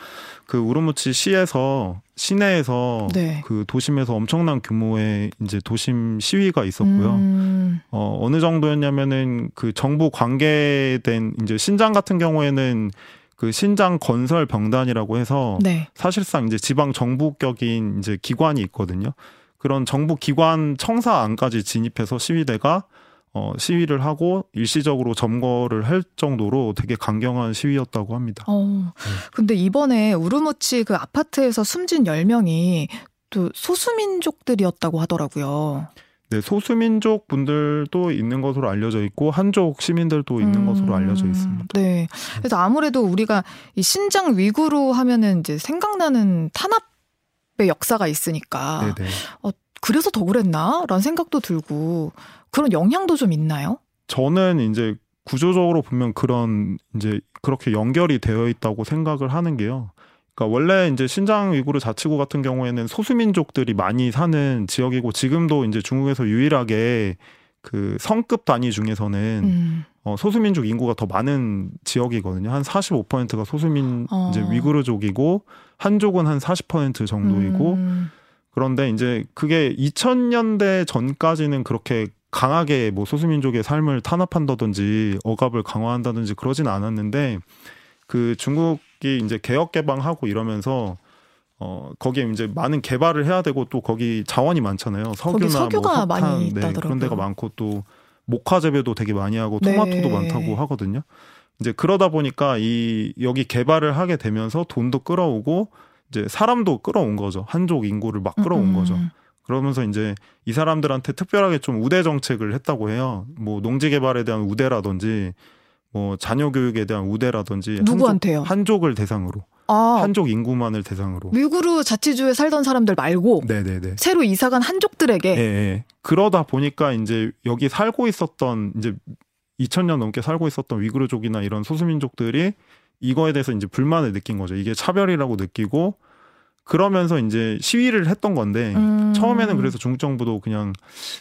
그 우르무치 시에서 시내에서 네. 그 도심에서 엄청난 규모의 이제 도심 시위가 있었고요. 음. 어 어느 정도였냐면은 그 정부 관계된 이제 신장 같은 경우에는 그 신장 건설 병단이라고 해서 네. 사실상 이제 지방 정부격인 이제 기관이 있거든요. 그런 정부 기관 청사 안까지 진입해서 시위대가 어 시위를 하고 일시적으로 점거를 할 정도로 되게 강경한 시위였다고 합니다. 어. 근데 이번에 우르무치 그 아파트에서 숨진 10명이 또 소수민족들이었다고 하더라고요. 네, 소수민족 분들도 있는 것으로 알려져 있고 한족 시민들도 있는 음, 것으로 알려져 있습니다. 네. 그래서 아무래도 우리가 이 신장 위구르 하면은 이제 생각나는 탄압의 역사가 있으니까 네, 네. 그래서 더 그랬나라는 생각도 들고 그런 영향도 좀 있나요? 저는 이제 구조적으로 보면 그런 이제 그렇게 연결이 되어 있다고 생각을 하는 게요. 그러니까 원래 이제 신장 위구르 자치구 같은 경우에는 소수민족들이 많이 사는 지역이고 지금도 이제 중국에서 유일하게 그 성급 단위 중에서는 음. 어, 소수민족 인구가 더 많은 지역이거든요. 한 45%가 소수민 어. 이제 위구르족이고 한족은 한 40% 정도이고 음. 그런데 이제 그게 2000년대 전까지는 그렇게 강하게 뭐 소수민족의 삶을 탄압한다든지 억압을 강화한다든지 그러진 않았는데 그 중국 이 이제 개혁 개방하고 이러면서 어 거기에 이제 많은 개발을 해야 되고 또 거기 자원이 많잖아요. 석유나 석유가 뭐 석탄 많이 네, 있다더라고요. 그런 데가 많고 또 목화 재배도 되게 많이 하고 네. 토마토도 많다고 하거든요. 이제 그러다 보니까 이 여기 개발을 하게 되면서 돈도 끌어오고 이제 사람도 끌어온 거죠. 한족 인구를 막 끌어온 음, 거죠. 그러면서 이제 이 사람들한테 특별하게 좀 우대 정책을 했다고 해요. 뭐 농지 개발에 대한 우대라든지 뭐 자녀 교육에 대한 우대라든지 누구한테요? 한족, 을 대상으로 아, 한족 인구만을 대상으로. 위구르 자치주에 살던 사람들 말고 네네네. 새로 이사간 한족들에게 예, 예. 그러다 보니까 이제 여기 살고 있었던 이제 2000년 넘게 살고 있었던 위구르족이나 이런 소수민족들이 이거에 대해서 이제 불만을 느낀 거죠. 이게 차별이라고 느끼고 그러면서 이제 시위를 했던 건데 음. 처음에는 그래서 중국 정부도 그냥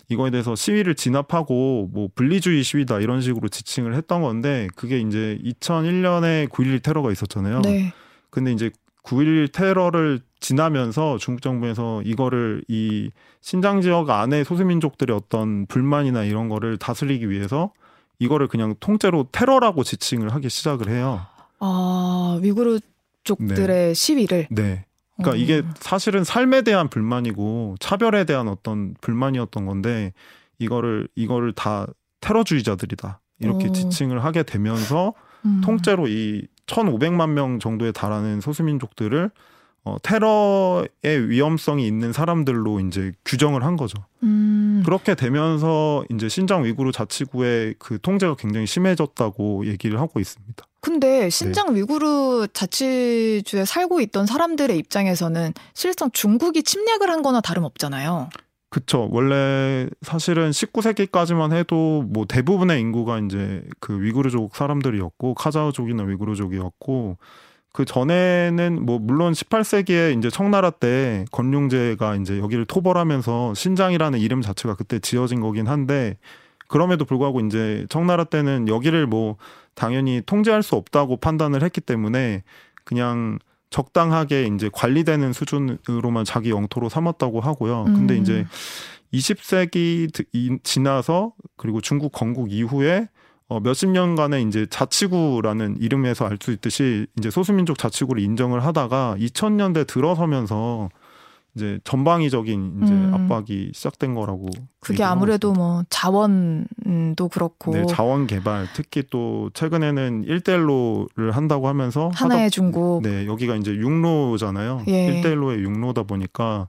이거에 대해서 시위를 진압하고 뭐 분리주의 시위다 이런 식으로 지칭을 했던 건데 그게 이제 2001년에 9.11 테러가 있었잖아요. 네. 근데 이제 9.11 테러를 지나면서 중국 정부에서 이거를 이 신장 지역 안에 소수민족들의 어떤 불만이나 이런 거를 다스리기 위해서 이거를 그냥 통째로 테러라고 지칭을 하기 시작을 해요. 아, 위구르 족들의 시위를 네. 그러니까 어. 이게 사실은 삶에 대한 불만이고 차별에 대한 어떤 불만이었던 건데 이거를 이거를 다 테러주의자들이다. 이렇게 어. 지칭을 하게 되면서 음. 통째로 이 1,500만 명 정도에 달하는 소수민족들을 어, 테러의 위험성이 있는 사람들로 이제 규정을 한 거죠. 음. 그렇게 되면서 이제 신장 위구르 자치구의 그 통제가 굉장히 심해졌다고 얘기를 하고 있습니다. 근데 신장 위구르 자치주에 살고 있던 사람들의 입장에서는 실상 중국이 침략을 한 거나 다름없잖아요. 그쵸. 원래 사실은 19세기까지만 해도 뭐 대부분의 인구가 이제 그 위구르족 사람들이었고 카자흐족이나 위구르족이었고 그 전에는 뭐 물론 18세기에 이제 청나라 때 건륭제가 이제 여기를 토벌하면서 신장이라는 이름 자체가 그때 지어진 거긴 한데 그럼에도 불구하고 이제 청나라 때는 여기를 뭐 당연히 통제할 수 없다고 판단을 했기 때문에 그냥 적당하게 이제 관리되는 수준으로만 자기 영토로 삼았다고 하고요. 근데 음. 이제 20세기 지나서 그리고 중국 건국 이후에 어, 몇십 년간의 이제 자치구라는 이름에서 알 수 있듯이 이제 소수민족 자치구를 인정을 하다가 2000년대 들어서면서 이제 전방위적인 이제 음. 압박이 시작된 거라고. 그게 아무래도. 뭐 자원도 그렇고 네, 자원 개발 특히 또 최근에는 일대일로를 한다고 하면서 하나의 하다- 중국 네, 여기가 이제 육로잖아요. 예. 일대일로의 육로다 보니까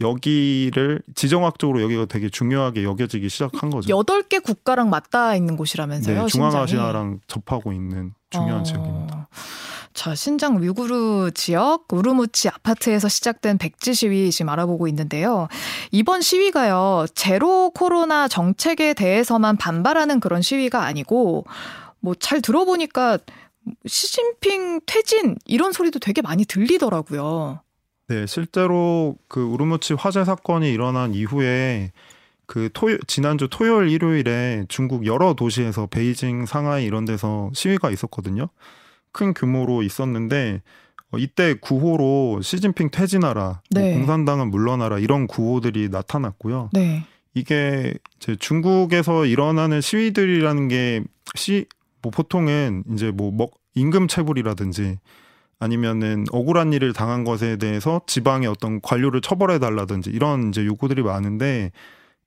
여기를 지정학적으로 여기가 되게 중요하게 여겨지기 시작한 거죠. 여덟 개 국가랑 맞닿아 있는 곳이라면서요. 네. 중앙아시아랑 접하고 있는 중요한 어. 지역입니다. 자, 신장 위구르 지역 우르무치 아파트에서 시작된 백지 시위 지금 알아보고 있는데요. 이번 시위가요, 제로 코로나 정책에 대해서만 반발하는 그런 시위가 아니고, 뭐 잘 들어보니까 시진핑 퇴진 이런 소리도 되게 많이 들리더라고요. 네, 실제로 그 우르무치 화재 사건이 일어난 이후에 그 토요, 지난주 토요일 일요일에 중국 여러 도시에서 베이징, 상하이 이런 데서 시위가 있었거든요. 큰 규모로 있었는데 어, 이때 구호로 시진핑 퇴진하라, 뭐 네. 공산당은 물러나라 이런 구호들이 나타났고요. 네. 이게 이제 중국에서 일어나는 시위들이라는 게 시, 뭐 보통은 이제 뭐 먹, 임금 체불이라든지 아니면은 억울한 일을 당한 것에 대해서 지방의 어떤 관료를 처벌해 달라든지 이런 이제 요구들이 많은데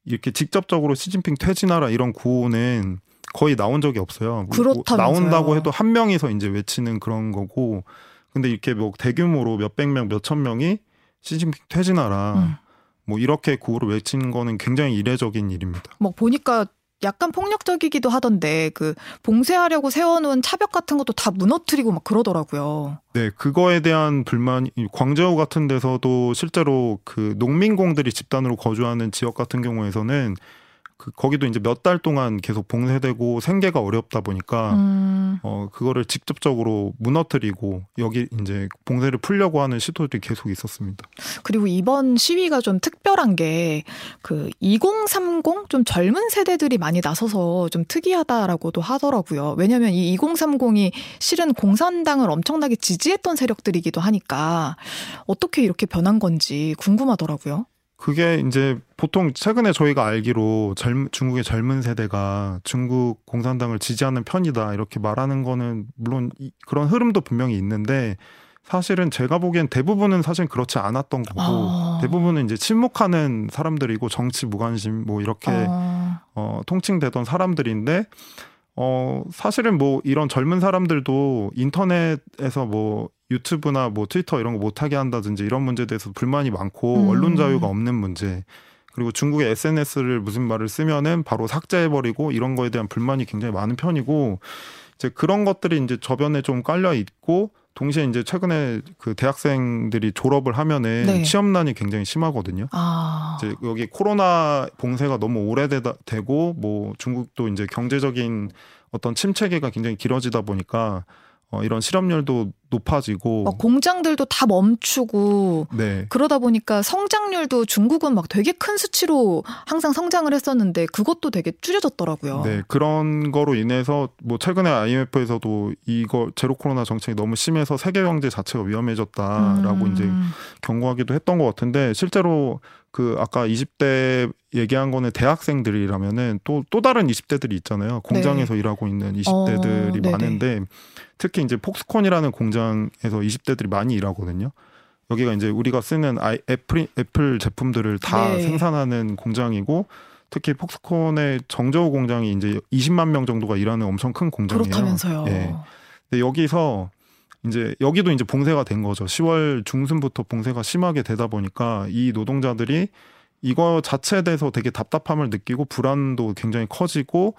이렇게 직접적으로 시진핑 퇴진하라 이런 구호는 거의 나온 적이 없어요. 뭐 그렇다면서요. 나온다고 해도 한 명이서 이제 외치는 그런 거고 근데 이렇게 뭐 대규모로 몇백 명, 몇천 명이 시진핑 퇴진하라 음. 뭐 이렇게 구호를 외치는 거는 굉장히 이례적인 일입니다. 뭐 보니까 약간 폭력적이기도 하던데 그 봉쇄하려고 세워놓은 차벽 같은 것도 다 무너뜨리고 막 그러더라고요. 네, 그거에 대한 불만이 광저우 같은 데서도 실제로 그 농민공들이 집단으로 거주하는 지역 같은 경우에서는 그 거기도 이제 몇 달 동안 계속 봉쇄되고 생계가 어렵다 보니까 음, 어 그거를 직접적으로 무너뜨리고 여기 이제 봉쇄를 풀려고 하는 시도들이 계속 있었습니다. 그리고 이번 시위가 좀 특별한 게 그 2030 좀 젊은 세대들이 많이 나서서 좀 특이하다라고도 하더라고요. 왜냐하면 이 2030이 실은 공산당을 엄청나게 지지했던 세력들이기도 하니까 어떻게 이렇게 변한 건지 궁금하더라고요. 그게 이제 보통 최근에 저희가 알기로 젊, 중국의 젊은 세대가 중국 공산당을 지지하는 편이다 이렇게 말하는 거는 물론 이- 그런 흐름도 분명히 있는데 사실은 제가 보기엔 대부분은 사실 그렇지 않았던 거고 아. 대부분은 이제 침묵하는 사람들이고 정치 무관심 뭐 이렇게 어, 어, 통칭되던 사람들인데 어, 사실은 뭐 이런 젊은 사람들도 인터넷에서 뭐 유튜브나 뭐 트위터 이런 거 못하게 한다든지 이런 문제에 대해서 불만이 많고 음. 언론 자유가 없는 문제 그리고 중국의 SNS를 무슨 말을 쓰면은 바로 삭제해버리고 이런 거에 대한 불만이 굉장히 많은 편이고 이제 그런 것들이 이제 저변에 좀 깔려 있고 동시에 이제 최근에 그 대학생들이 졸업을 하면은 네. 취업난이 굉장히 심하거든요. 아. 이제 여기 코로나 봉쇄가 너무 오래되고 뭐 중국도 이제 경제적인 어떤 침체기가 굉장히 길어지다 보니까 어 이런 실업률도 높아지고 막 공장들도 다 멈추고 네. 그러다 보니까 성장률도 중국은 막 되게 큰 수치로 항상 성장을 했었는데 그것도 되게 줄여졌더라고요. 네, 그런 거로 인해서 뭐 최근에 IMF에서도 이거 제로 코로나 정책이 너무 심해서 세계 경제 자체가 위험해졌다라고 음. 이제 경고하기도 했던 것 같은데 실제로 그 아까 20대 얘기한 거는 대학생들이라면은 또또 다른 20대들이 있잖아요. 공장에서 일하고 있는 20대들이 네. 어, 네네. 많은데 특히 이제 폭스콘이라는 공장에서 20대들이 많이 일하거든요. 여기가 이제 우리가 쓰는 아이, 애플, 애플 제품들을 다 네. 생산하는 공장이고 특히 폭스콘의 정저우 공장이 이제 20만 명 정도가 일하는 엄청 큰 공장이에요. 그렇다면서요. 예. 근데 여기서 이제 여기도 이제 봉쇄가 된 거죠. 10월 중순부터 봉쇄가 심하게 되다 보니까 이 노동자들이 이거 자체에 대해서 되게 답답함을 느끼고 불안도 굉장히 커지고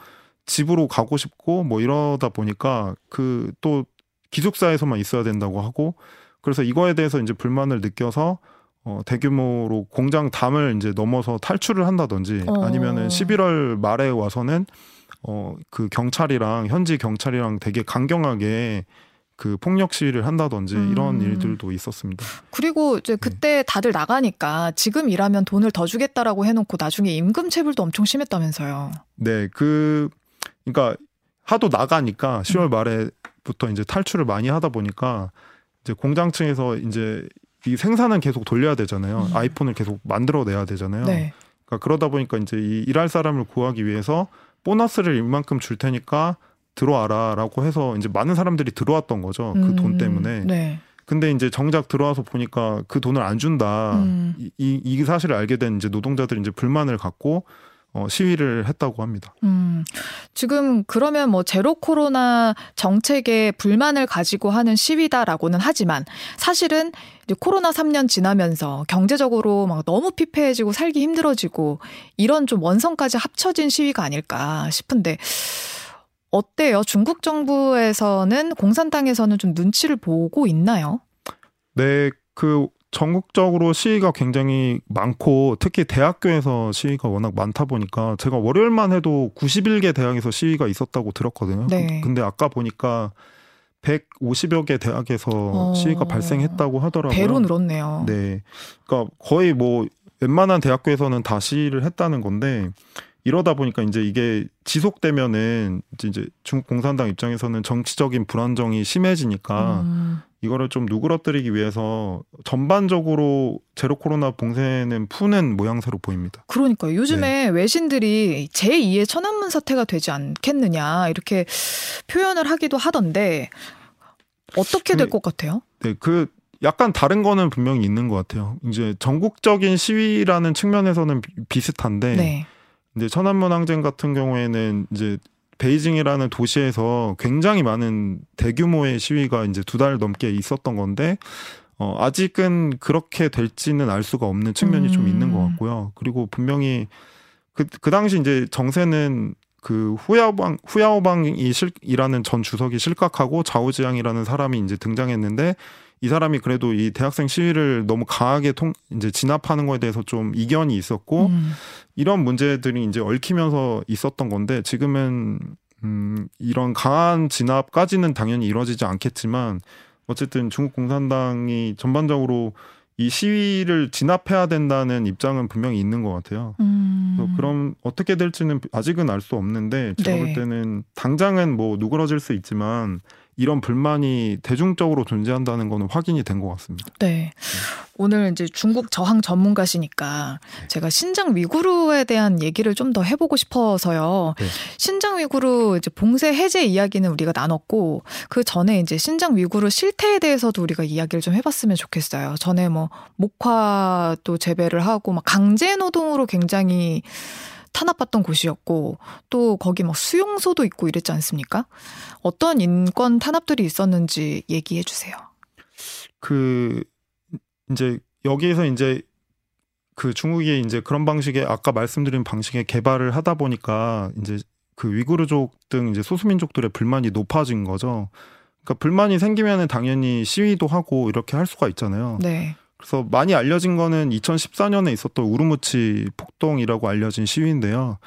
집으로 가고 싶고 뭐 이러다 보니까 그 또 기숙사에서만 있어야 된다고 하고 그래서 이거에 대해서 이제 불만을 느껴서 어 대규모로 공장 담을 이제 넘어서 탈출을 한다든지 어. 아니면은 11월 말에 와서는 어 그 경찰이랑 현지 경찰이랑 되게 강경하게 그 폭력 시위를 한다든지 이런 음. 일들도 있었습니다. 그리고 이제 그때 다들 나가니까 지금 일하면 돈을 더 주겠다라고 해놓고 나중에 임금 체불도 엄청 심했다면서요. 네, 그 그러니까 하도 나가니까 10월 말에부터 이제 탈출을 많이 하다 보니까 이제 공장 층에서 이제 이 생산은 계속 돌려야 되잖아요. 음. 아이폰을 계속 만들어내야 되잖아요. 네. 그러니까 그러다 보니까 이제 이 일할 사람을 구하기 위해서 보너스를 이만큼 줄 테니까 들어와라라고 해서 이제 많은 사람들이 들어왔던 거죠. 그돈 음, 때문에. 네. 근데 이제 정작 들어와서 보니까 그 돈을 안 준다. 음. 이, 이, 이 사실을 알게 된 이제 노동자들이 이제 불만을 갖고 어, 시위를 했다고 합니다. 음, 지금 그러면 뭐 제로 코로나 정책에 불만을 가지고 하는 시위다라고는 하지만 사실은 이제 코로나 3년 지나면서 경제적으로 막 너무 피폐해지고 살기 힘들어지고 이런 좀 원성까지 합쳐진 시위가 아닐까 싶은데 어때요? 중국 정부에서는 공산당에서는 좀 눈치를 보고 있나요? 네, 그 전국적으로 시위가 굉장히 많고 특히 대학교에서 시위가 워낙 많다 보니까 제가 월요일만 해도 91개 대학에서 시위가 있었다고 들었거든요. 네. 근데 아까 보니까 150여 개 대학에서 어. 시위가 발생했다고 하더라고요. 배로 늘었네요. 네. 그러니까 거의 뭐 웬만한 대학교에서는 다 시위를 했다는 건데 이러다 보니까 이제 이게 지속되면은 이제 중국 공산당 입장에서는 정치적인 불안정이 심해지니까 음, 이거를 좀 누그러뜨리기 위해서 전반적으로 제로 코로나 봉쇄는 푸는 모양새로 보입니다. 그러니까요. 네. 요즘에 외신들이 제2의 천안문 사태가 되지 않겠느냐 이렇게 표현을 하기도 하던데 어떻게 될 것 같아요? 네, 그 약간 다른 거는 분명히 있는 것 같아요. 이제 전국적인 시위라는 측면에서는 비- 비슷한데 네. 이제 천안문 항쟁 같은 경우에는 이제 베이징이라는 도시에서 굉장히 많은 대규모의 시위가 이제 두 달 넘게 있었던 건데 어 아직은 그렇게 될지는 알 수가 없는 측면이 좀 음. 있는 것 같고요. 그리고 분명히 그, 그 당시 이제 정세는 그 후야오방 후야오방이 실이라는 전 주석이 실각하고 자오지양이라는 사람이 이제 등장했는데 이 사람이 그래도 이 대학생 시위를 너무 강하게 통 이제 진압하는 거에 대해서 좀 이견이 있었고 음, 이런 문제들이 이제 얽히면서 있었던 건데 지금은 음 이런 강한 진압까지는 당연히 이루어지지 않겠지만 어쨌든 중국 공산당이 전반적으로 이 시위를 진압해야 된다는 입장은 분명히 있는 것 같아요. 음. 그럼 어떻게 될지는 아직은 알 수 없는데 제가 네. 볼 때는 당장은 뭐 누그러질 수 있지만 이런 불만이 대중적으로 존재한다는 거는 확인이 된 것 같습니다. 네. 오늘 이제 중국 저항 전문가시니까 제가 신장 위구르에 대한 얘기를 좀 더 해보고 싶어서요. 네. 신장 위구르 이제 봉쇄 해제 이야기는 우리가 나눴고 그 전에 이제 신장 위구르 실태에 대해서도 우리가 이야기를 좀 해봤으면 좋겠어요. 전에 뭐 목화도 재배를 하고 막 강제 노동으로 굉장히 탄압받던 곳이었고 또 거기 뭐 수용소도 있고 이랬지 않습니까? 어떤 인권 탄압들이 있었는지 얘기해 주세요. 그 이제 여기에서 이제 그 중국이 이제 그런 방식의 아까 말씀드린 방식의 개발을 하다 보니까 이제 그 위구르족 등 이제 소수민족들의 불만이 높아진 거죠. 그러니까 불만이 생기면은 당연히 시위도 하고 이렇게 할 수가 있잖아요. 네. 그래서 많이 알려진 거는 2014년에 있었던 우르무치 폭동이라고 알려진 시위인데요.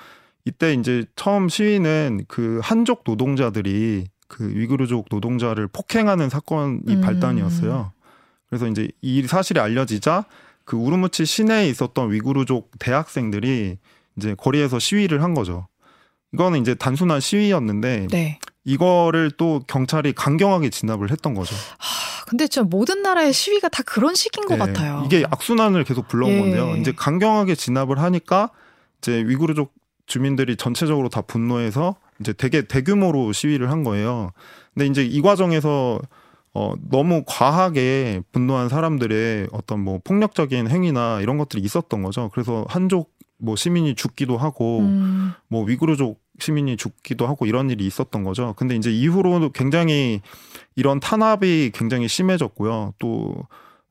이때 이제 처음 시위는 그 한족 노동자들이 그 위구르족 노동자를 폭행하는 사건이 음. 발단이었어요. 그래서 이제 이 사실이 알려지자 그 우르무치 시내에 있었던 위구르족 대학생들이 이제 거리에서 시위를 한 거죠. 이거는 이제 단순한 시위였는데 네. 이거를 또 경찰이 강경하게 진압을 했던 거죠. 하, 근데 진짜 모든 나라의 시위가 다 그런 식인 것 네, 같아요. 이게 악순환을 계속 불러온 예. 건데요. 이제 강경하게 진압을 하니까 이제 위구르족 주민들이 전체적으로 다 분노해서 이제 되게 대규모로 시위를 한 거예요. 근데 이제 이 과정에서 어 너무 과하게 분노한 사람들의 어떤 뭐 폭력적인 행위나 이런 것들이 있었던 거죠. 그래서 한족 뭐 시민이 죽기도 하고 음, 뭐 위구르족 시민이 죽기도 하고 이런 일이 있었던 거죠. 근데 이제 이후로도 굉장히 이런 탄압이 굉장히 심해졌고요. 또,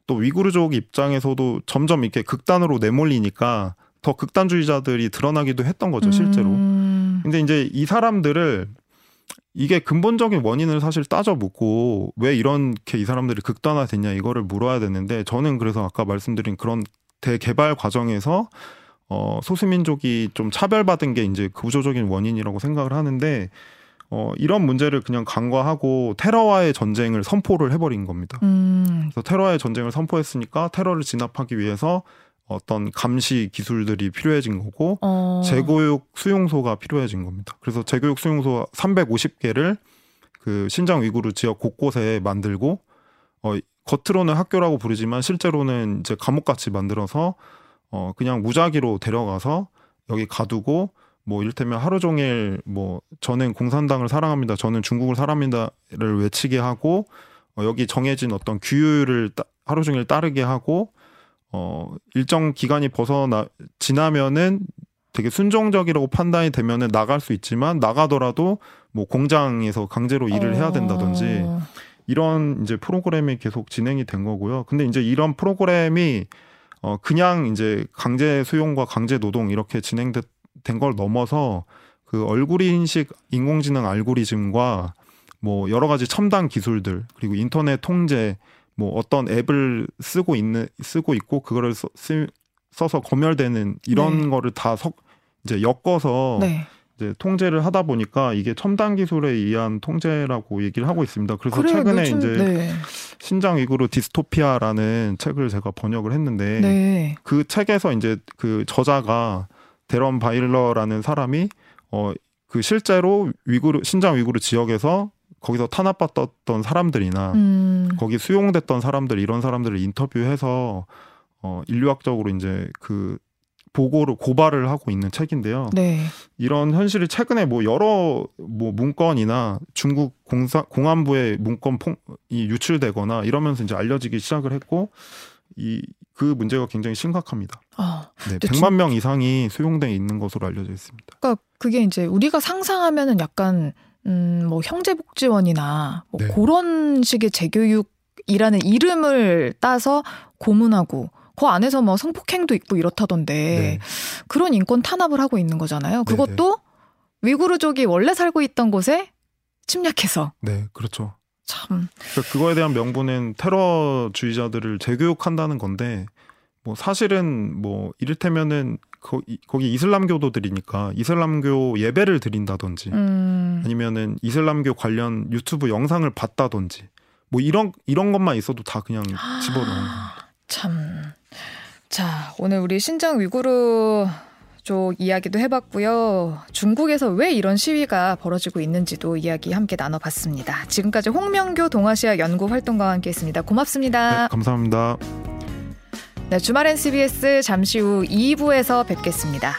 또 위구르족 입장에서도 점점 이렇게 극단으로 내몰리니까 더 극단주의자들이 드러나기도 했던 거죠, 실제로. 음, 근데 이제 이 사람들을 이게 근본적인 원인을 사실 따져 묻고 왜 이렇게 이 사람들이 극단화됐냐 이거를 물어야 되는데 저는 그래서 아까 말씀드린 그런 대개발 과정에서 어 소수민족이 좀 차별받은 게 이제 구조적인 원인이라고 생각을 하는데 어 이런 문제를 그냥 간과하고 테러와의 전쟁을 선포를 해버린 겁니다. 음, 그래서 테러의 전쟁을 선포했으니까 테러를 진압하기 위해서 어떤 감시 기술들이 필요해진 거고 어, 재교육 수용소가 필요해진 겁니다. 그래서 재교육 수용소 350개를 그 신장 위구르 지역 곳곳에 만들고 어 겉으로는 학교라고 부르지만 실제로는 이제 감옥같이 만들어서 어 그냥 무작위로 데려가서 여기 가두고 뭐 이를테면 하루 종일 뭐 저는 공산당을 사랑합니다. 저는 중국을 사랑합니다를 외치게 하고 어 여기 정해진 어떤 규율을 따- 하루 종일 따르게 하고 어 일정 기간이 벗어나 지나면은 되게 순종적이라고 판단이 되면은 나갈 수 있지만 나가더라도 뭐 공장에서 강제로 일을 해야 된다든지 어, 이런 이제 프로그램이 계속 진행이 된 거고요. 근데 이제 이런 프로그램이 어 그냥 이제 강제 수용과 강제 노동 이렇게 진행 된 걸 넘어서 그 얼굴 인식 인공지능 알고리즘과 뭐 여러 가지 첨단 기술들 그리고 인터넷 통제 뭐 어떤 앱을 쓰고 있는 쓰고 있고 그거를 써, 쓰, 써서 검열되는 이런 네. 거를 다 석, 이제 엮어서 네. 이제 통제를 하다 보니까 이게 첨단 기술에 의한 통제라고 얘기를 하고 있습니다. 그래서 그래요, 최근에 요즘- 이제 네. 신장 위구르 디스토피아라는 책을 제가 번역을 했는데 네. 그 책에서 이제 그 저자가 데런 바일러라는 사람이 어 그 실제로 위구르 신장 위구르 지역에서 거기서 탄압받았던 사람들이나 음, 거기 수용됐던 사람들 이런 사람들을 인터뷰해서 어 인류학적으로 이제 그 보고를 고발을 하고 있는 책인데요. 네. 이런 현실이 최근에 뭐 여러 뭐 문건이나 중국 공사 공안부의 문건 퐁, 이 유출되거나 이러면서 이제 알려지기 시작을 했고 이 그 문제가 굉장히 심각합니다. 어, 네, 근데 100만 명 이상이 수용돼 있는 것으로 알려져 있습니다. 그러니까 그게 이제 우리가 상상하면은 약간 음, 뭐 형제복지원이나 뭐 네. 그런 식의 재교육이라는 이름을 따서 고문하고 그 안에서 뭐 성폭행도 있고 이렇다던데 네. 그런 인권 탄압을 하고 있는 거잖아요. 그것도 위구르족이 원래 살고 있던 곳에 침략해서 네, 그렇죠. 참 그러니까 그거에 대한 명분은 테러주의자들을 재교육한다는 건데 뭐 사실은 뭐 이를테면은 거, 거기 이슬람교도들이니까 이슬람교 예배를 드린다든지 음, 아니면은 이슬람교 관련 유튜브 영상을 봤다든지 뭐 이런 이런 것만 있어도 다 그냥 집어넣는 겁니다. 참. 자, 오늘 우리 신장 위구르 쪽 이야기도 해봤고요. 중국에서 왜 이런 시위가 벌어지고 있는지도 이야기 함께 나눠봤습니다. 지금까지 홍명교 동아시아 연구 활동가와 함께했습니다. 고맙습니다. 네, 감사합니다. 네, 주말엔 CBS 잠시 후 2부에서 뵙겠습니다.